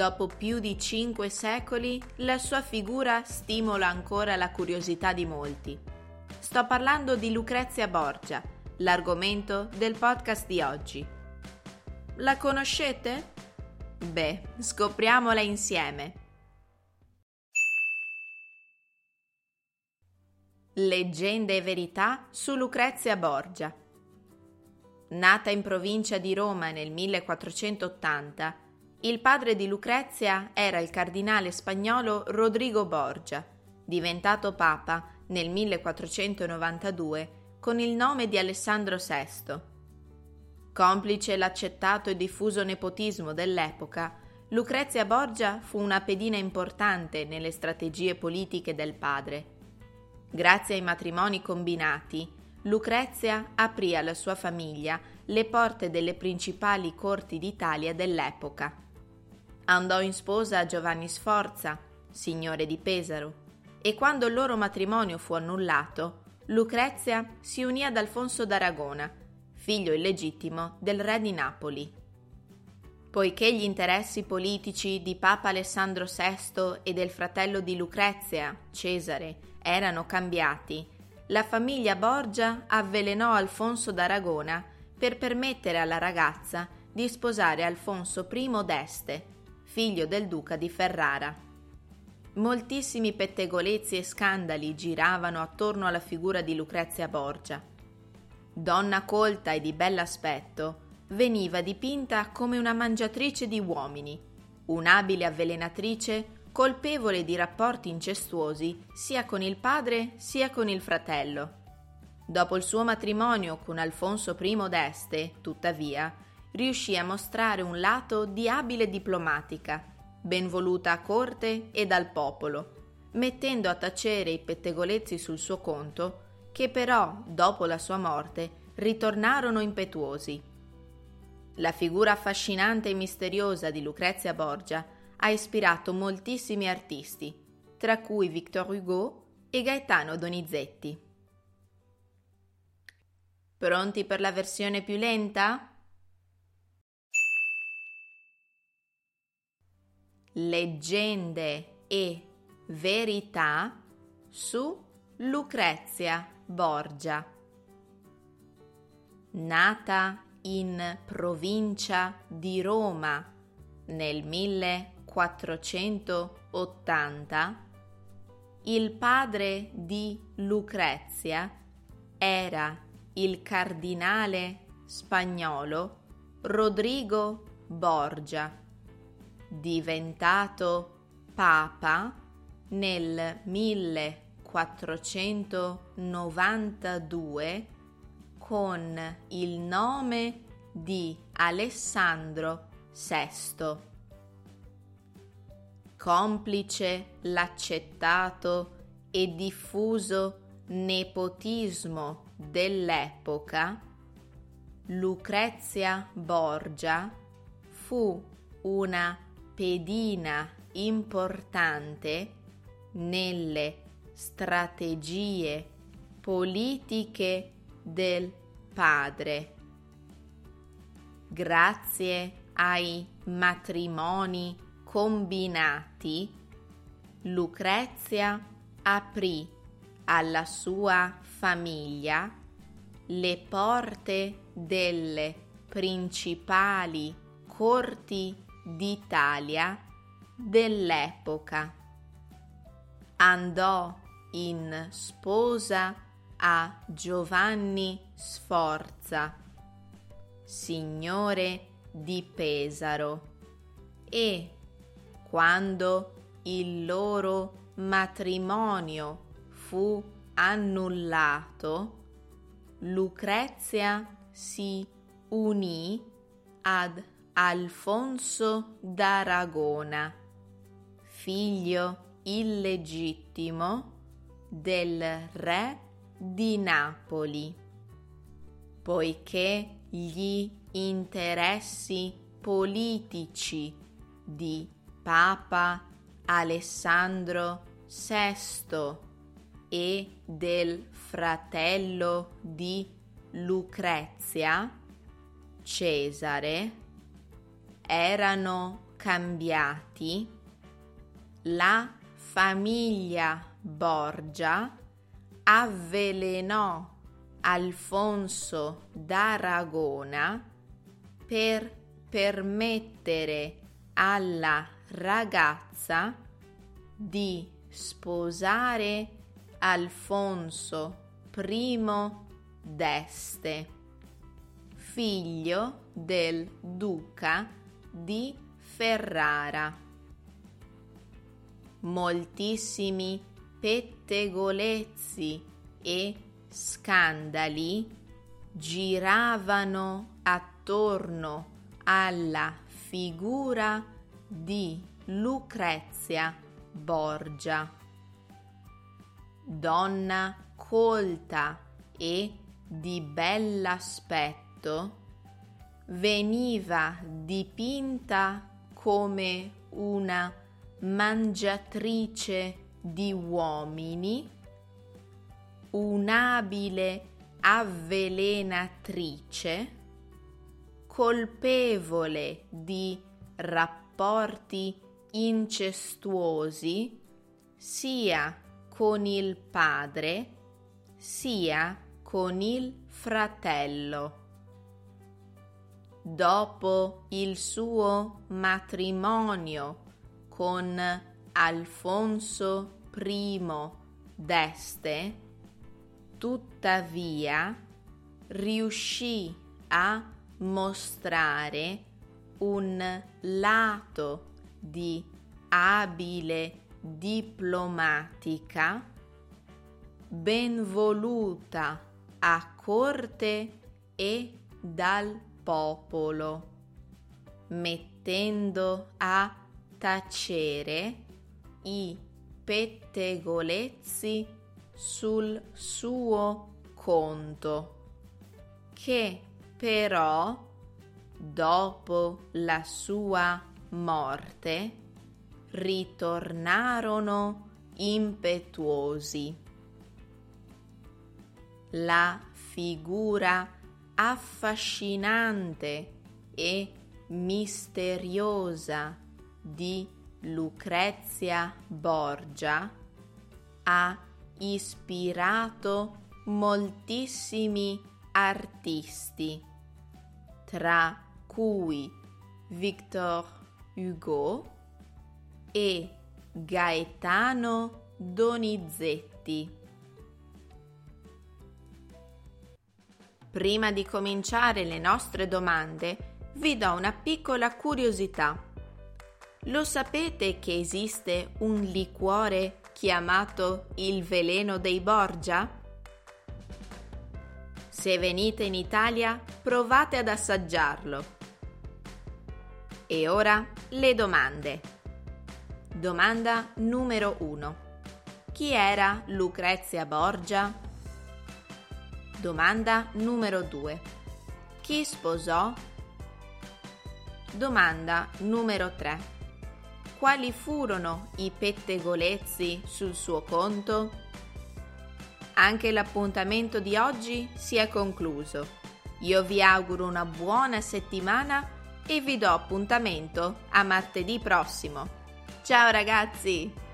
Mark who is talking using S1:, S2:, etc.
S1: Dopo più di cinque secoli, la sua figura stimola ancora la curiosità di molti. Sto parlando di Lucrezia Borgia, l'argomento del podcast di oggi. La conoscete? Beh, scopriamola insieme. Leggende e verità su Lucrezia Borgia. Nata in provincia di Roma nel 1480, il padre di Lucrezia era il cardinale spagnolo Rodrigo Borgia, diventato papa nel 1492 con il nome di Alessandro VI. Complice l'accettato e diffuso nepotismo dell'epoca, Lucrezia Borgia fu una pedina importante nelle strategie politiche del padre Grazie ai matrimoni combinati, Lucrezia aprì alla sua famiglia le porte delle principali corti d'Italia dell'epoca. Andò in sposa a Giovanni Sforza, signore di Pesaro, e quando il loro matrimonio fu annullato, Lucrezia si unì ad Alfonso d'Aragona, figlio illegittimo del re di Napoli. Poiché gli interessi politici di Papa Alessandro VI e del fratello di Lucrezia, Cesare, erano cambiati, la famiglia Borgia avvelenò Alfonso d'Aragona per permettere alla ragazza di sposare Alfonso I d'Este, figlio del duca di Ferrara. Moltissimi pettegolezzi e scandali giravano attorno alla figura di Lucrezia Borgia. Donna colta e di bell'aspetto, veniva dipinta come una mangiatrice di uomini, un'abile avvelenatrice colpevole di rapporti incestuosi sia con il padre sia con il fratello. Dopo il suo matrimonio con Alfonso I d'Este, tuttavia, riuscì a mostrare un lato di abile diplomatica, ben voluta a corte e dal popolo, mettendo a tacere i pettegolezzi sul suo conto, che però, dopo la sua morte, ritornarono impetuosi. La figura affascinante e misteriosa di Lucrezia Borgia ha ispirato moltissimi artisti, tra cui Victor Hugo e Gaetano Donizetti. Pronti per la versione più lenta? Leggende e verità su Lucrezia Borgia. Nata in provincia di Roma nel 1400 480, il padre di Lucrezia era il cardinale spagnolo Rodrigo Borgia, diventato papa nel 1492 con il nome di Alessandro VI complice l'accettato e diffuso nepotismo dell'epoca, Lucrezia Borgia fu una pedina importante nelle strategie politiche del padre. Grazie ai matrimoni combinati, Lucrezia aprì alla sua famiglia le porte delle principali corti d'Italia dell'epoca. Andò in sposa a Giovanni Sforza, signore di Pesaro, e quando il loro matrimonio fu annullato, Lucrezia si unì ad Alfonso d'Aragona, figlio illegittimo del re di Napoli, poiché gli interessi politici di Papa Alessandro VI e del fratello di Lucrezia, Cesare, erano cambiati, la famiglia Borgia avvelenò Alfonso d'Aragona per permettere alla ragazza di sposare Alfonso I d'Este, figlio del duca di Ferrara. Moltissimi pettegolezzi e scandali giravano attorno alla figura di Lucrezia Borgia. Donna colta e di bell'aspetto, veniva dipinta come una mangiatrice di uomini, un'abile avvelenatrice, colpevole di rapporti incestuosi sia con il padre sia con il fratello. Dopo il suo matrimonio con Alfonso I d'Este, tuttavia riuscì a mostrare un lato di abile diplomatica ben voluta a corte e dal popolo, mettendo a tacere i pettegolezzi sul suo conto, che però dopo la sua morte ritornarono impetuosi. La figura affascinante e misteriosa di Lucrezia Borgia ha ispirato moltissimi artisti tra cui Victor Hugo e Gaetano Donizetti. Prima di cominciare le nostre domande, vi do una piccola curiosità. Lo sapete che esiste un liquore chiamato il veleno dei Borgia? Se venite in Italia, provate ad assaggiarlo. E ora le domande. Domanda numero 1. Chi era Lucrezia Borgia? Domanda numero 2. Chi sposò? Domanda numero 3. Quali furono i pettegolezzi sul suo conto? Anche l'appuntamento di oggi si è concluso. Io vi auguro una buona settimana e vi do appuntamento a martedì prossimo. Ciao ragazzi!